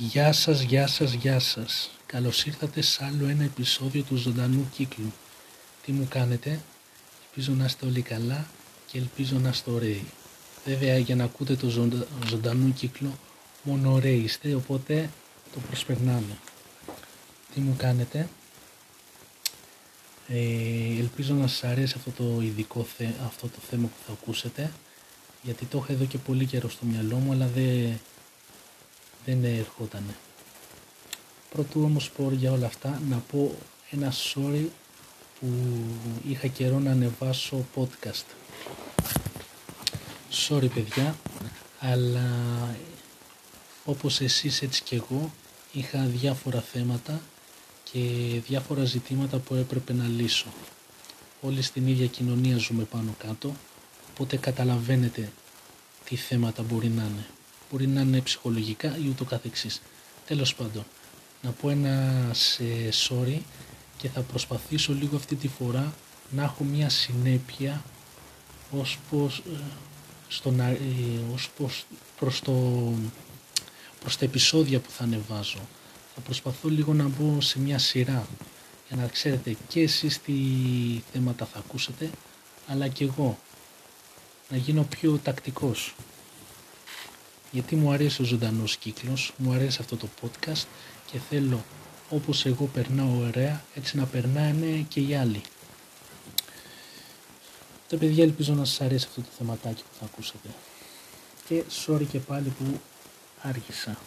Γεια σας, γεια σας, γεια σας. Καλώς ήρθατε σε άλλο ένα επεισόδιο του Ζωντανού Κύκλου. Τι μου κάνετε, ελπίζω να είστε όλοι καλά και ελπίζω να είστε ωραίοι. Βέβαια για να ακούτε το ζωντα... ζωντανό κύκλο μόνο ωραίοι είστε, οπότε το προσπερνάμε. Τι μου κάνετε, ε, ελπίζω να σας αρέσει αυτό το ειδικό αυτό το θέμα που θα ακούσετε γιατί το έχω εδώ και πολύ καιρό στο μυαλό μου αλλά δεν, δεν ερχότανε. Πρωτού όμως πω για όλα αυτά να πω ένα sorry που είχα καιρό να ανεβάσω podcast. Sorry παιδιά, αλλά όπως εσείς έτσι και εγώ είχα διάφορα θέματα και διάφορα ζητήματα που έπρεπε να λύσω. Όλοι στην ίδια κοινωνία ζούμε πάνω κάτω, οπότε καταλαβαίνετε τι θέματα μπορεί να είναι. Μπορεί να είναι ψυχολογικά ή ούτω καθεξής. Τέλος πάντων, να πω ένα σε sorry και θα προσπαθήσω λίγο αυτή τη φορά να έχω μια συνέπεια ως πως, ε, στον, ε, ως πως προς, το, προς τα επεισόδια που θα ανεβάζω. Θα προσπαθώ λίγο να μπω σε μια σειρά. Για να ξέρετε και εσείς τι θέματα θα ακούσετε αλλά και εγώ να γίνω πιο τακτικός γιατί μου αρέσει ο ζωντανός κύκλος, μου αρέσει αυτό το podcast και θέλω όπως εγώ περνάω ωραία έτσι να περνάνε και οι άλλοι. Τα παιδιά ελπίζω να σας αρέσει αυτό το θεματάκι που θα ακούσετε. Και sorry και πάλι που άργησα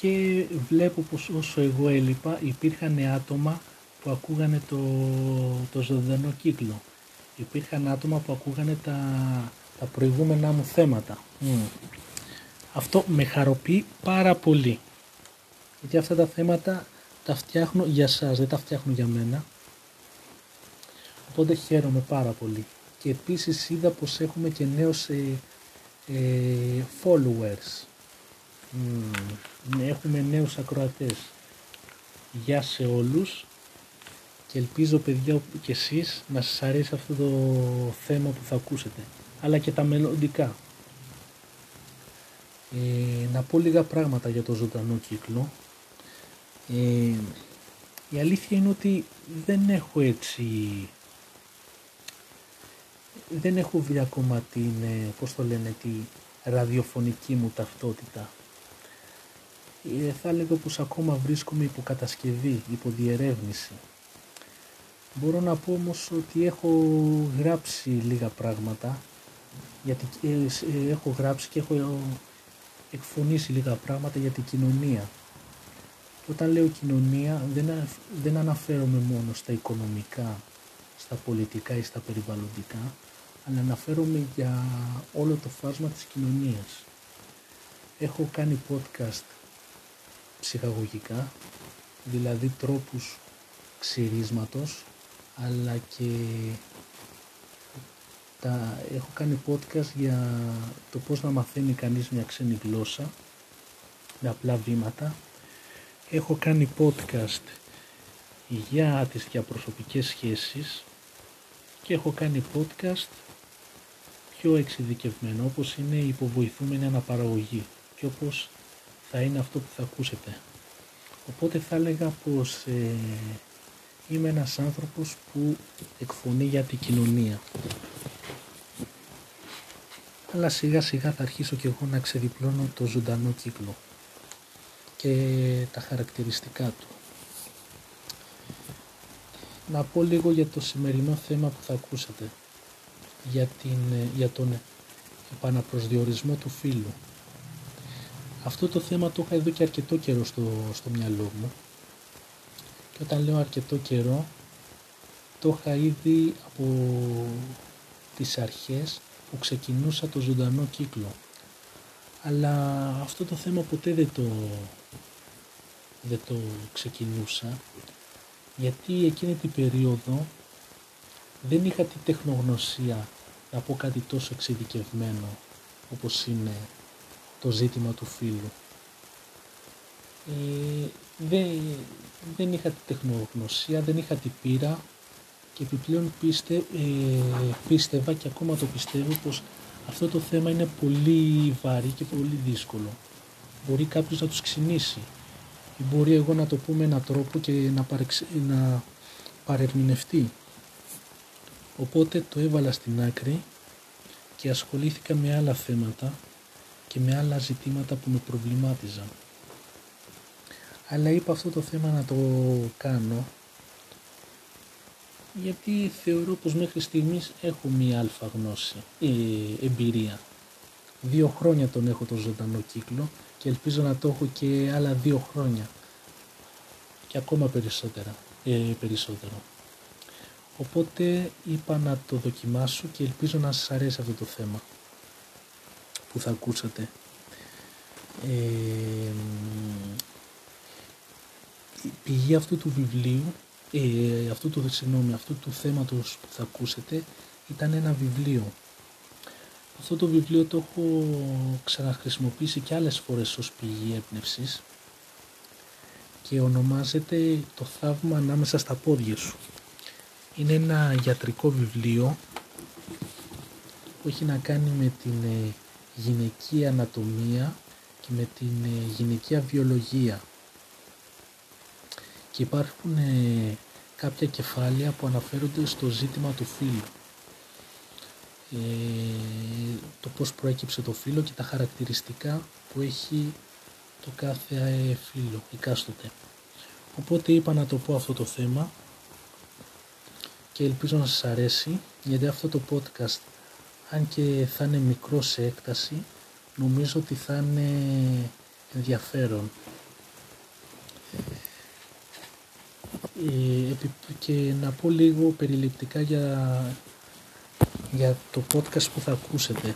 και βλέπω πως όσο εγώ έλειπα υπήρχαν άτομα που ακούγανε το, το ζωντανό κύκλο. Υπήρχαν άτομα που ακούγανε τα, τα προηγούμενά μου θέματα. Αυτό με χαροποιεί πάρα πολύ. Γιατί αυτά τα θέματα τα φτιάχνω για σας, δεν τα φτιάχνω για μένα. Οπότε χαίρομαι πάρα πολύ. Και επίσης είδα πως έχουμε και νέους ε, ε, followers. Ναι, έχουμε νέους ακροατές. Γεια σε όλους και ελπίζω παιδιά και εσείς να σας αρέσει αυτό το θέμα που θα ακούσετε αλλά και τα μελλοντικά. Ε, να πω λίγα πράγματα για το ζωντανό κύκλο. Ε, η αλήθεια είναι ότι δεν έχω έτσι δεν έχω βρει ακόμα την, ε, πώς το λένε, τη ραδιοφωνική μου ταυτότητα. Ε, θα έλεγα πως ακόμα βρίσκομαι υπό κατασκευή, υπό διερεύνηση. Μπορώ να πω όμως ότι έχω γράψει λίγα πράγματα, γιατί ε, ε, έχω γράψει και έχω εκφωνήσει λίγα πράγματα για την κοινωνία. Και όταν λέω κοινωνία δεν, δεν αναφέρομαι μόνο στα οικονομικά, στα πολιτικά ή στα περιβαλλοντικά, αλλά αναφέρομαι για όλο το φάσμα της κοινωνίας. Έχω κάνει podcast ψυχαγωγικά, δηλαδή τρόπους ξυρίσματος, αλλά και τα, έχω κάνει podcast για το πώς να μαθαίνει κανείς μια ξένη γλώσσα με απλά βήματα. Έχω κάνει podcast για τις διαπροσωπικές σχέσεις και έχω κάνει podcast πιο εξειδικευμένο όπως είναι η υποβοηθούμενη αναπαραγωγή και όπως θα είναι αυτό που θα ακούσετε. Οπότε θα έλεγα πως ε, είμαι ένας άνθρωπος που εκφωνεί για την κοινωνία. Αλλά σιγά σιγά θα αρχίσω και εγώ να ξεδιπλώνω το ζωντανό κύκλο και τα χαρακτηριστικά του. Να πω λίγο για το σημερινό θέμα που θα ακούσετε, για, την, ε, για τον επαναπροσδιορισμό του φίλου. Αυτό το θέμα το είχα εδώ και αρκετό καιρό στο, στο μυαλό μου και όταν λέω αρκετό καιρό το είχα ήδη από τις αρχές που ξεκινούσα το ζωντανό κύκλο. Αλλά αυτό το θέμα ποτέ δεν το, δεν το ξεκινούσα γιατί εκείνη την περίοδο δεν είχα τη τεχνογνωσία να πω κάτι τόσο εξειδικευμένο όπως είναι το ζήτημα του φίλου. Ε, δεν, δεν είχα τη τεχνογνωσία, δεν είχα τη πείρα και επιπλέον πίστε, ε, πίστευα και ακόμα το πιστεύω πως αυτό το θέμα είναι πολύ βαρύ και πολύ δύσκολο. μπορεί κάποιος να τους ξυνήσει ή μπορεί εγώ να το πω με έναν τρόπο και να, παρεξ... να παρερμηνευτεί. Οπότε το έβαλα στην άκρη και ασχολήθηκα με άλλα θέματα και με άλλα ζητήματα που με προβλημάτιζαν. Αλλά είπα αυτό το θέμα να το κάνω γιατί θεωρώ πως μέχρι στιγμής έχω μία αλφα γνώση, ε, εμπειρία. Δύο χρόνια τον έχω το ζωντανό κύκλο και ελπίζω να το έχω και άλλα δύο χρόνια και ακόμα περισσότερα, ε, περισσότερο. Οπότε είπα να το δοκιμάσω και ελπίζω να σας αρέσει αυτό το θέμα που θα ακούσατε. Ε, η πηγή αυτού του βιβλίου, ε, αυτού του, συγγνώμη, αυτού του θέματος που θα ακούσετε ήταν ένα βιβλίο. Αυτό το βιβλίο το έχω ξαναχρησιμοποιήσει και άλλες φορές ως πηγή έμπνευσης και ονομάζεται «Το θαύμα ανάμεσα στα πόδια σου». Είναι ένα γιατρικό βιβλίο που έχει να κάνει με την ε, γυναική ανατομία και με την ε, γυναικεία βιολογία. Και υπάρχουν ε, κάποια κεφάλαια που αναφέρονται στο ζήτημα του φύλου. το πώς προέκυψε το φύλο και τα χαρακτηριστικά που έχει το κάθε φύλο, εκάστοτε. Οπότε είπα να το πω αυτό το θέμα και ελπίζω να σας αρέσει γιατί αυτό το podcast αν και θα είναι μικρό σε έκταση νομίζω ότι θα είναι ενδιαφέρον ε, και να πω λίγο περιληπτικά για, για το podcast που θα ακούσετε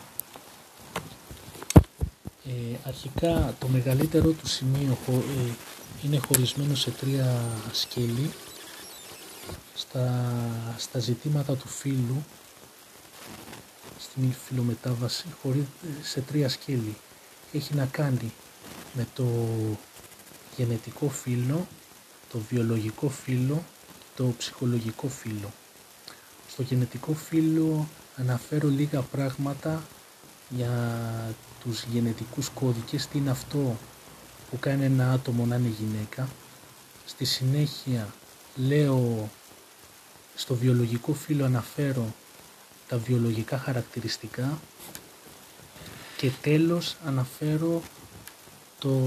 ε, αρχικά το μεγαλύτερο του σημείο ε, είναι χωρισμένο σε τρία σκέλη στα, στα ζητήματα του φύλου στην φιλομετάβαση χωρί, σε τρία σκέλη. Έχει να κάνει με το γενετικό φύλο, το βιολογικό φύλο, το ψυχολογικό φύλο. Στο γενετικό φύλο αναφέρω λίγα πράγματα για τους γενετικούς κώδικες, τι είναι αυτό που κάνει ένα άτομο να είναι γυναίκα. Στη συνέχεια λέω στο βιολογικό φύλλο αναφέρω τα βιολογικά χαρακτηριστικά και τέλος αναφέρω το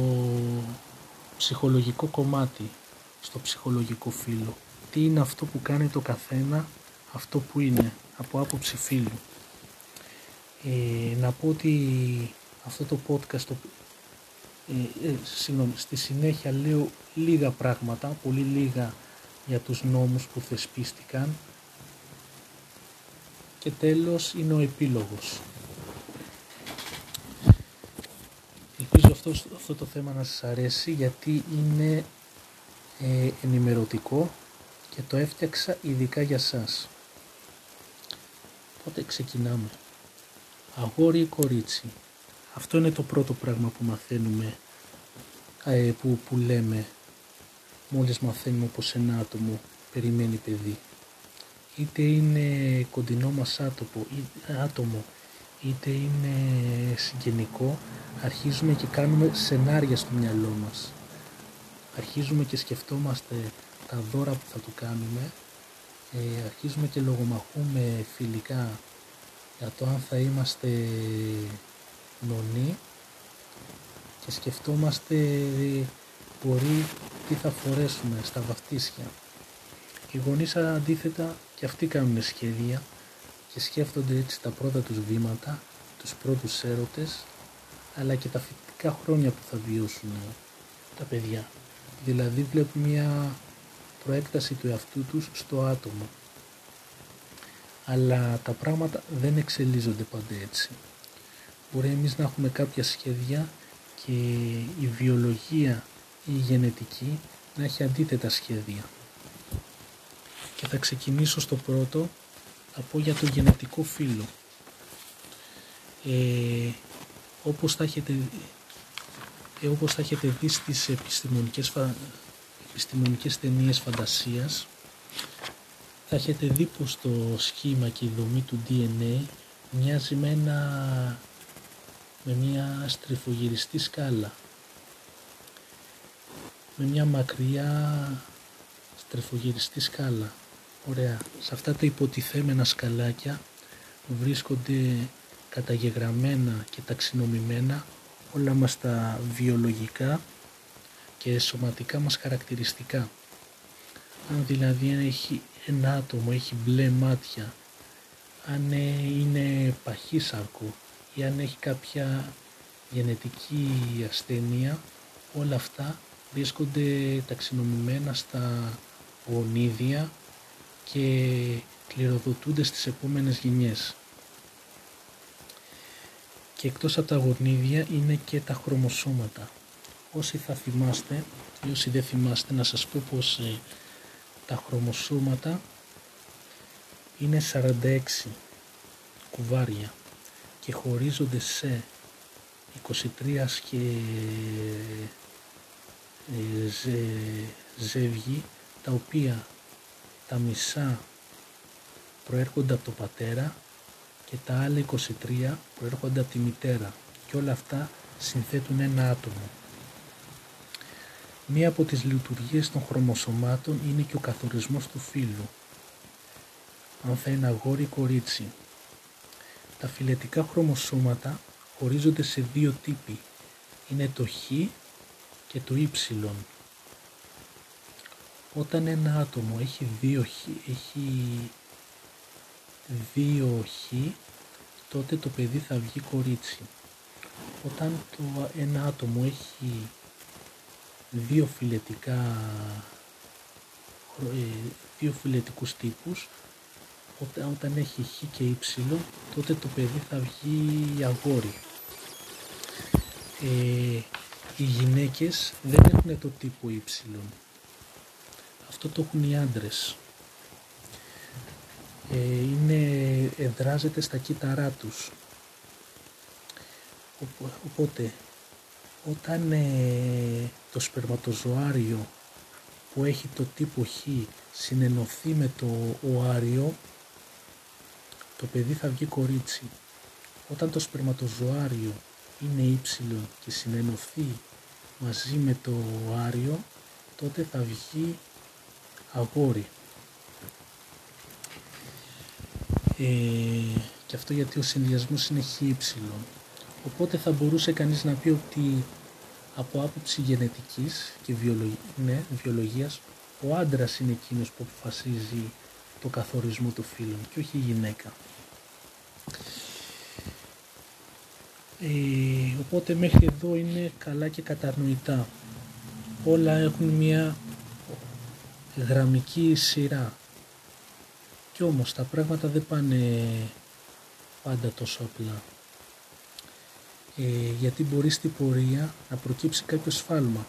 ψυχολογικό κομμάτι στο ψυχολογικό φύλλο. Τι είναι αυτό που κάνει το καθένα αυτό που είναι από άποψη φύλου. Ε, να πω ότι αυτό το podcast ε, ε, συγγνώμη, στη συνέχεια λέω λίγα πράγματα, πολύ λίγα για τους νόμους που θεσπίστηκαν και τέλος είναι ο επίλογος. Ελπίζω αυτό, αυτό το θέμα να σας αρέσει γιατί είναι ε, ενημερωτικό και το έφτιαξα ειδικά για σας. Οπότε ξεκινάμε; Αγόρι ή κορίτσι; Αυτό είναι το πρώτο πράγμα που μαθαίνουμε, ε, που, που λέμε μόλις μαθαίνουμε πως ένα άτομο περιμένει παιδί. Είτε είναι κοντινό μας άτομο, άτομο είτε είναι συγγενικό, αρχίζουμε και κάνουμε σενάρια στο μυαλό μας. Αρχίζουμε και σκεφτόμαστε τα δώρα που θα του κάνουμε, ε, αρχίζουμε και λογομαχούμε φιλικά για το αν θα είμαστε νονοί και σκεφτόμαστε μπορεί τι θα φορέσουμε στα βαφτίσια. Οι γονείς αντίθετα και αυτοί κάνουν σχέδια και σκέφτονται έτσι τα πρώτα τους βήματα, τους πρώτους έρωτες, αλλά και τα φοιτητικά χρόνια που θα βιώσουν τα παιδιά. Δηλαδή βλέπουν μια προέκταση του εαυτού τους στο άτομο. Αλλά τα πράγματα δεν εξελίζονται πάντα έτσι. Μπορεί εμείς να έχουμε κάποια σχέδια και η βιολογία η γενετική να έχει αντίθετα σχέδια. Και θα ξεκινήσω στο πρώτο, θα πω για το γενετικό φύλλο. Ε, όπως, θα έχετε, ε, όπως θα έχετε δει στις επιστημονικές, φα, επιστημονικές ταινίες φαντασίας, θα έχετε δει πως το σχήμα και η δομή του DNA μοιάζει με, ένα, με μια στριφογυριστή σκάλα με μια μακριά στρεφογυριστή σκάλα. Ωραία. Σε αυτά τα υποτιθέμενα σκαλάκια βρίσκονται καταγεγραμμένα και ταξινομημένα όλα μας τα βιολογικά και σωματικά μας χαρακτηριστικά. Αν δηλαδή έχει ένα άτομο έχει μπλε μάτια, αν είναι παχύσαρκο ή αν έχει κάποια γενετική ασθένεια, όλα αυτά βρίσκονται ταξινομημένα στα γονίδια και κληροδοτούνται στις επόμενες γενιές. Και εκτός από τα γονίδια είναι και τα χρωμοσώματα. Όσοι θα θυμάστε ή όσοι δεν θυμάστε να σας πω πως ε, τα χρωμοσώματα είναι 46 κουβάρια και χωρίζονται σε 23 και ε, ζε, ζεύγη τα οποία τα μισά προέρχονται από το πατέρα και τα άλλα 23 προέρχονται από τη μητέρα και όλα αυτά συνθέτουν ένα άτομο. Μία από τις λειτουργίες των χρωμοσωμάτων είναι και ο καθορισμός του φύλου. Αν θα είναι αγόρι ή κορίτσι. Τα φιλετικά χρωμοσώματα χωρίζονται σε δύο τύποι. Είναι το Χ και το Y. Όταν ένα άτομο έχει δύο Χ, έχει δύο Χ, τότε το παιδί θα βγει κορίτσι. Όταν το ένα άτομο έχει δύο φιλετικά ε, δύο φιλετικούς τύπους όταν, όταν έχει χ και y τότε το παιδί θα βγει αγόρι. Ε, οι γυναίκες δεν έχουν το τύπο y αυτό το έχουν οι άντρες. ε, είναι, εδράζεται στα κύτταρά τους οπότε όταν ε, το σπερματοζωάριο που έχει το τύπο Χ συνενωθεί με το οάριο, το παιδί θα βγει κορίτσι. Όταν το σπερματοζωάριο είναι ύψιλο και συνενωθεί μαζί με το οάριο, τότε θα βγει αγόρι. Ε, και αυτό γιατί ο συνδυασμός είναι χ Οπότε θα μπορούσε κανείς να πει ότι από άποψη γενετικής και βιολογία, ναι, βιολογίας ο άντρας είναι εκείνος που αποφασίζει το καθορισμό του φίλου και όχι η γυναίκα. Ε, οπότε μέχρι εδώ είναι καλά και κατανοητά. Όλα έχουν μια γραμμική σειρά. Κι όμως τα πράγματα δεν πάνε πάντα τόσο απλά ε, γιατί μπορεί στην πορεία να προκύψει κάποιο σφάλμα.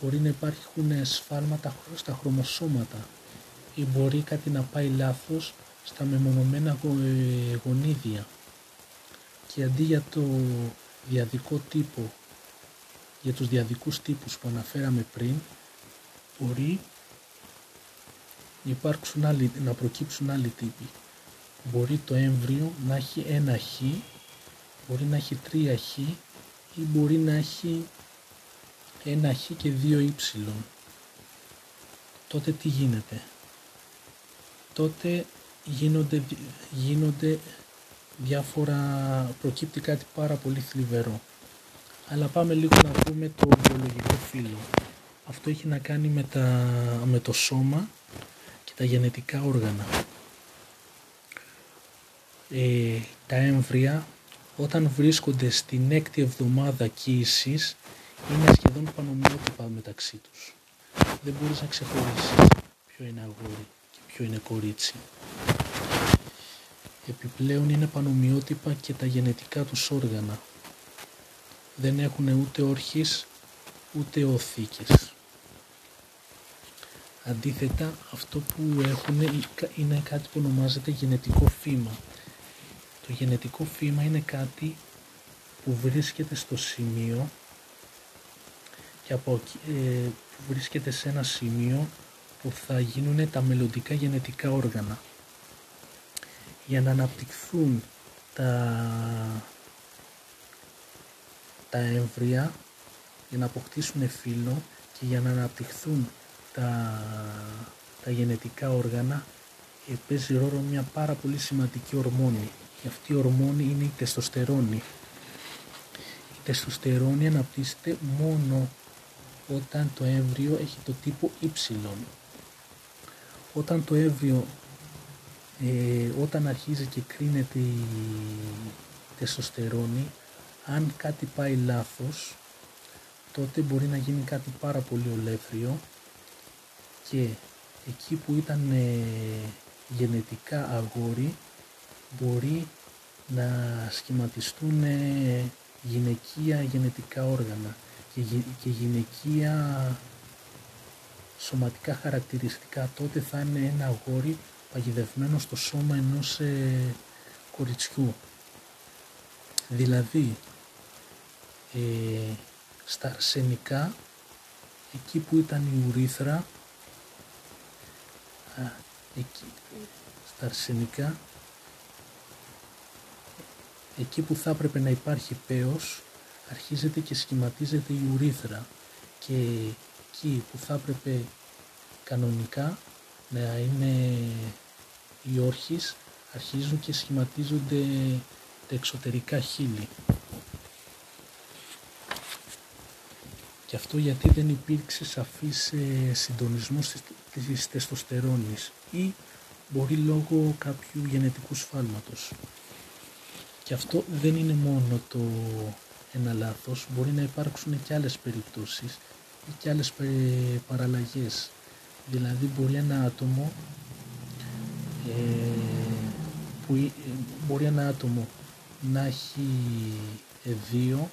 Μπορεί να υπάρχουν σφάλματα στα χρωμοσώματα ή μπορεί κάτι να πάει λάθος στα μεμονωμένα ε, γονίδια και αντί για το διαδικό τύπο για τους διαδικούς τύπους που αναφέραμε πριν μπορεί υπάρξουν άλλοι, να προκύψουν άλλοι τύποι. Μπορεί το έμβριο να έχει ένα χ μπορεί να έχει 3 χ ή μπορεί να έχει ένα χ και 2 y. Τότε τι γίνεται; Τότε γίνονται, γίνονται διάφορα, προκύπτει κάτι πάρα πολύ θλιβερό. Αλλά πάμε λίγο να δούμε το βιολογικό φύλλο. Αυτό έχει να κάνει με, τα, με το σώμα και τα γενετικά όργανα. Ε, τα έμβρια όταν βρίσκονται στην έκτη εβδομάδα κύησης είναι σχεδόν πανομοιότυπα μεταξύ τους. Δεν μπορείς να ξεχωρίσεις ποιο είναι αγόρι και ποιο είναι κορίτσι. Επιπλέον είναι πανομοιότυπα και τα γενετικά τους όργανα. Δεν έχουν ούτε όρχης ούτε οθήκες. Αντίθετα, αυτό που έχουν είναι κάτι που ονομάζεται γενετικό φύμα το γενετικό φύμα είναι κάτι που βρίσκεται στο σημείο και από, ε, που βρίσκεται σε ένα σημείο που θα γίνουν τα μελλοντικά γενετικά όργανα. Για να αναπτυχθούν τα, τα έμβρια, για να αποκτήσουν φύλλο και και για να αναπτυχθούν τα, τα γενετικά όργανα ε, παίζει ρόλο μια πάρα πολύ σημαντική ορμόνη. Και αυτή η ορμόνη είναι η τεστοστερόνη. Η τεστοστερόνη αναπτύσσεται μόνο όταν το έμβριο έχει το τύπο Y. Όταν το έμβριο, ε, όταν αρχίζει και κρίνεται η τεστοστερόνη, αν κάτι πάει λάθος, τότε μπορεί να γίνει κάτι πάρα πολύ ολέθριο και εκεί που ήταν ε, γενετικά αγόρι μπορεί να σχηματιστούν ε, γυναικεία γενετικά όργανα και, και γυναικεία σωματικά χαρακτηριστικά τότε θα είναι ένα αγόρι παγιδευμένο στο σώμα ενός ε, κοριτσιού. Δηλαδή, ε, στα αρσενικά, εκεί που ήταν η ουρίθρα, α, εκεί, στα αρσενικά, εκεί που θα έπρεπε να υπάρχει πέος, αρχίζεται και σχηματίζεται η ουρίθρα και εκεί που θα έπρεπε κανονικά να είναι οι όρχες αρχίζουν και σχηματίζονται τα εξωτερικά χείλη. Και αυτό γιατί δεν υπήρξε σαφής ε, συντονισμός της τεστοστερόνης ή μπορεί λόγω κάποιου γενετικού σφάλματος. Και αυτό δεν είναι μόνο το ένα λάθος, μπορεί να υπάρξουν και άλλες περιπτώσεις ή και άλλες παραλλαγές. Δηλαδή μπορεί ένα άτομο ε, που ε, μπορεί ένα άτομο να έχει δύο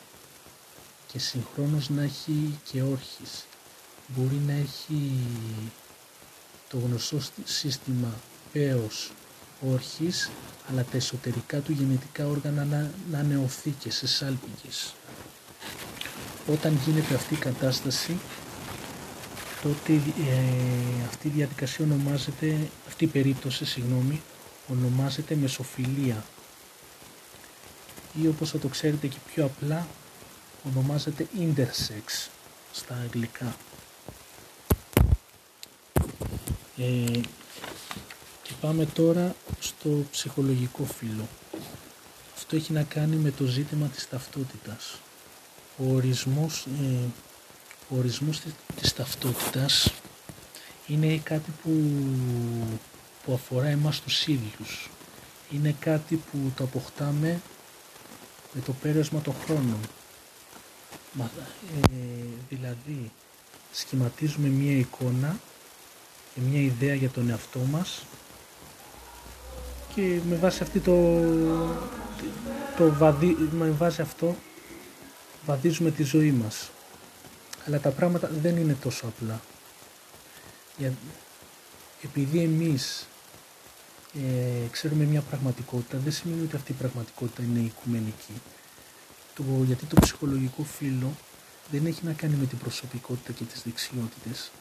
και συγχρόνως να έχει και όρχης. Μπορεί να έχει το γνωστό σύστημα πέος όρχης αλλά τα εσωτερικά του γενετικά όργανα να, να είναι οθήκες, σε Όταν γίνεται αυτή η κατάσταση, τότε ε, αυτή η διαδικασία ονομάζεται, αυτή η περίπτωση, συγγνώμη, ονομάζεται μεσοφιλία ή όπως θα το ξέρετε και πιο απλά ονομάζεται intersex στα αγγλικά. Ε, και πάμε τώρα στο ψυχολογικό φύλλο. Αυτό έχει να κάνει με το ζήτημα της ταυτότητας. Ο ορισμός, ε, ο ορισμός της ταυτότητας είναι κάτι που, που αφορά εμάς τους ίδιους. Είναι κάτι που το αποκτάμε με το πέρασμα των χρόνων. Ε, δηλαδή, σχηματίζουμε μία εικόνα και μία ιδέα για τον εαυτό μας και με βάση αυτή το, το βαδί, με βάση αυτό βαδίζουμε τη ζωή μας. Αλλά τα πράγματα δεν είναι τόσο απλά. Για, επειδή εμείς ε, ξέρουμε μια πραγματικότητα, δεν σημαίνει ότι αυτή η πραγματικότητα είναι οικουμενική. Το, γιατί το ψυχολογικό φύλλο δεν έχει να κάνει με την προσωπικότητα και τις δεξιότητες.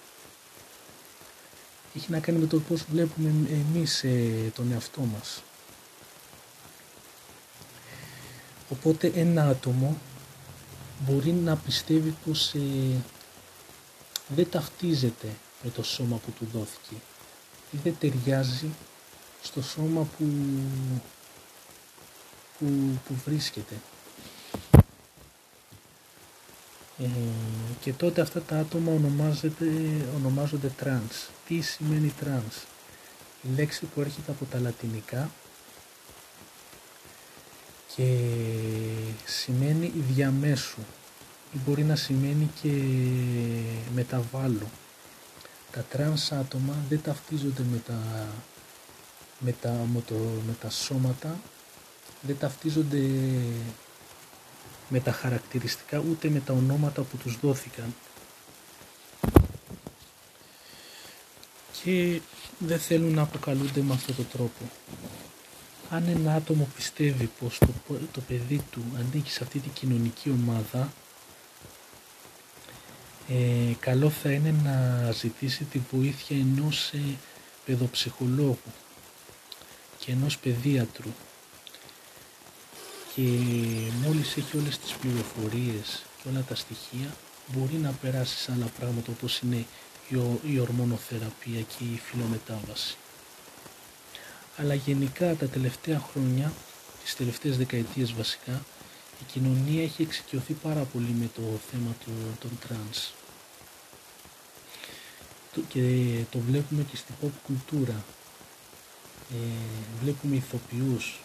Έχει να κάνει με το πώς βλέπουμε εμείς ε, τον εαυτό μας. Οπότε ένα άτομο μπορεί να πιστεύει πως ε, δεν ταυτίζεται με το σώμα που του δόθηκε ή δεν ταιριάζει στο σώμα που, που, που βρίσκεται. Ε, και τότε αυτά τα άτομα ονομάζονται τρανς. Τι σημαίνει τρανς; Η λέξη που έρχεται από τα λατινικά και σημαίνει διαμέσου ή μπορεί να σημαίνει και μεταβάλλω. Τα τρανς άτομα δεν ταυτίζονται με τα με τα, με, το, με τα σώματα δεν ταυτίζονται με τα χαρακτηριστικά ούτε με τα ονόματα που τους δόθηκαν. Και δεν θέλουν να αποκαλούνται με αυτόν τον τρόπο. Αν ένα άτομο πιστεύει πως το, το παιδί του ανήκει σε αυτή την κοινωνική ομάδα, ε, καλό θα είναι να ζητήσει τη βοήθεια ενός ε, παιδοψυχολόγου και ενός παιδίατρου και μόλις έχει όλες τις πληροφορίες και όλα τα στοιχεία μπορεί να περάσει σε άλλα πράγματα όπως είναι η ορμονοθεραπεία και η φυλομετάβαση. Αλλά γενικά τα τελευταία χρόνια, τις τελευταίες δεκαετίες βασικά, η κοινωνία έχει εξοικειωθεί πάρα πολύ με το θέμα του, των τρανς. Και το βλέπουμε και στην pop κουλτούρα. Ε, βλέπουμε ηθοποιούς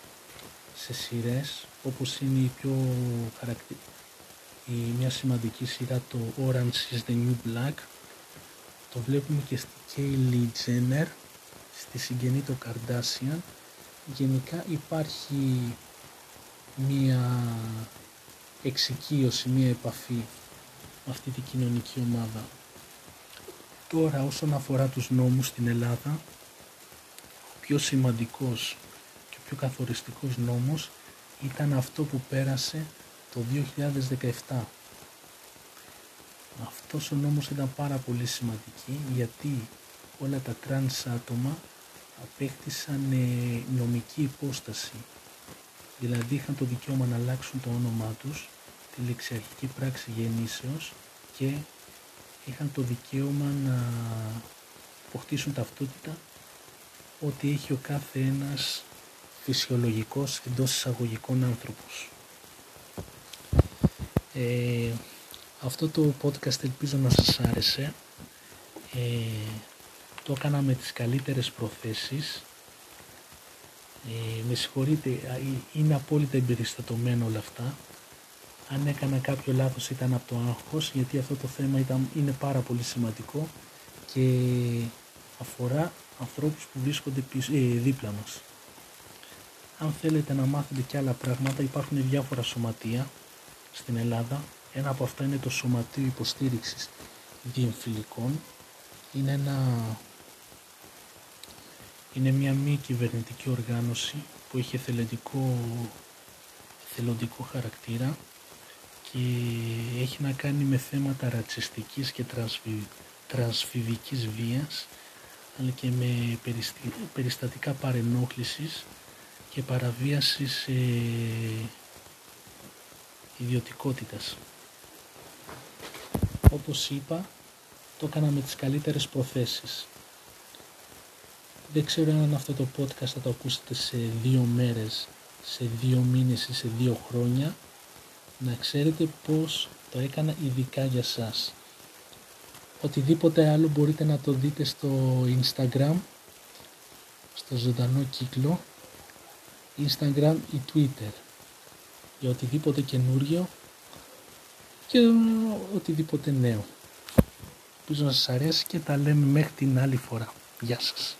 σε σειρές όπως είναι η πιο χαρακτη... η μια σημαντική σειρά το Orange is the New Black το βλέπουμε και στη Kaylee Jenner στη συγγενή το Kardashian γενικά υπάρχει μία εξοικείωση, μία επαφή με αυτή την κοινωνική ομάδα. Τώρα όσον αφορά τους νόμους στην Ελλάδα, ο πιο σημαντικός και ο πιο καθοριστικός νόμος ήταν αυτό που πέρασε το 2017. Αυτός ο νόμος ήταν πάρα πολύ σημαντική γιατί όλα τα τρανς άτομα απέκτησαν ε, νομική υπόσταση. Δηλαδή είχαν το δικαίωμα να αλλάξουν το όνομά τους, τη λεξιαρχική πράξη γεννήσεως και είχαν το δικαίωμα να αποκτήσουν ταυτότητα ότι έχει ο κάθε ένας φυσιολογικός εντός εισαγωγικών άνθρωπος. Ε, αυτό το podcast ελπίζω να σας άρεσε. Ε, το έκανα με τις καλύτερες προθέσεις. Ε, με συγχωρείτε, είναι απόλυτα εμπεριστατωμένο όλα αυτά. Αν έκανα κάποιο λάθος ήταν από το άγχος, γιατί αυτό το θέμα ήταν, είναι πάρα πολύ σημαντικό και αφορά ανθρώπους που βρίσκονται πίσω, ε, δίπλα μας. Αν θέλετε να μάθετε και άλλα πράγματα, υπάρχουν διάφορα σωματεία στην Ελλάδα. Ένα από αυτά είναι το Σωματείο Υποστήριξης Διεμφυλικών. Είναι ένα είναι μια μη κυβερνητική οργάνωση που έχει εθελοντικό, εθελοντικό χαρακτήρα και έχει να κάνει με θέματα ρατσιστικής και τρανσφυβικής βίας αλλά και με περιστατικά παρενόχλησης και παραβίασης ε, ιδιωτικότητας. Όπως είπα, το έκανα με τις καλύτερες προθέσεις. Δεν ξέρω αν αυτό το podcast θα το ακούσετε σε δύο μέρες, σε δύο μήνες ή σε δύο χρόνια. Να ξέρετε πώς το έκανα ειδικά για σας. Οτιδήποτε άλλο μπορείτε να το δείτε στο Instagram, στο ζωντανό κύκλο, Instagram ή Twitter. Για οτιδήποτε καινούριο και οτιδήποτε νέο. Ελπίζω να σας αρέσει και τα λέμε μέχρι την άλλη φορά. Γεια σας.